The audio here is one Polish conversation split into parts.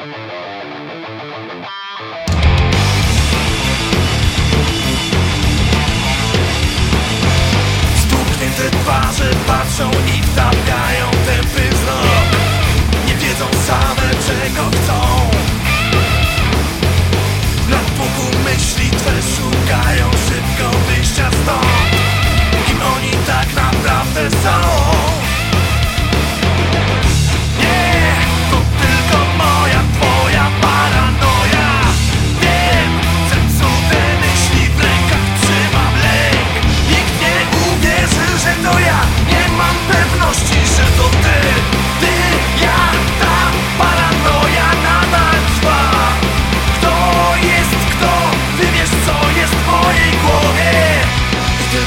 Música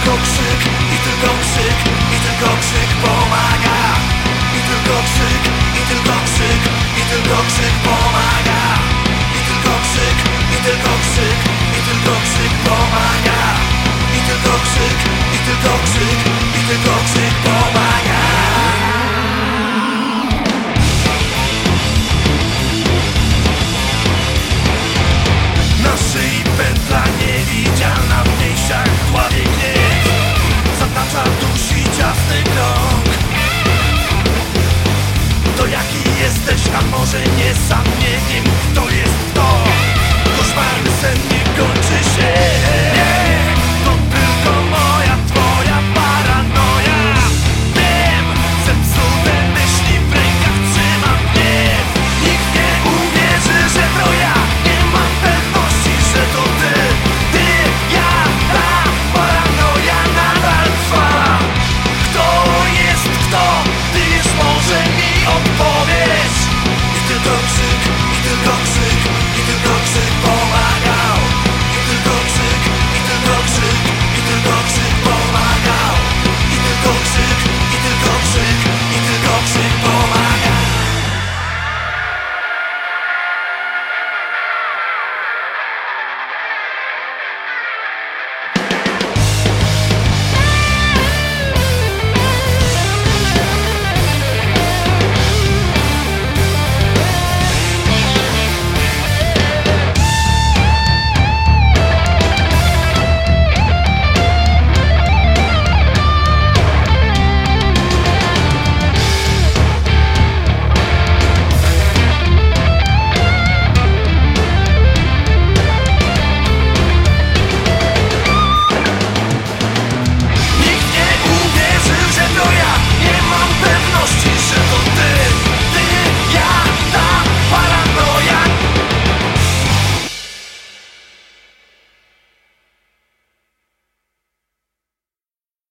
tylko krzyk, i tylko krzyk, i tylko krzyk, bo może nie sam nie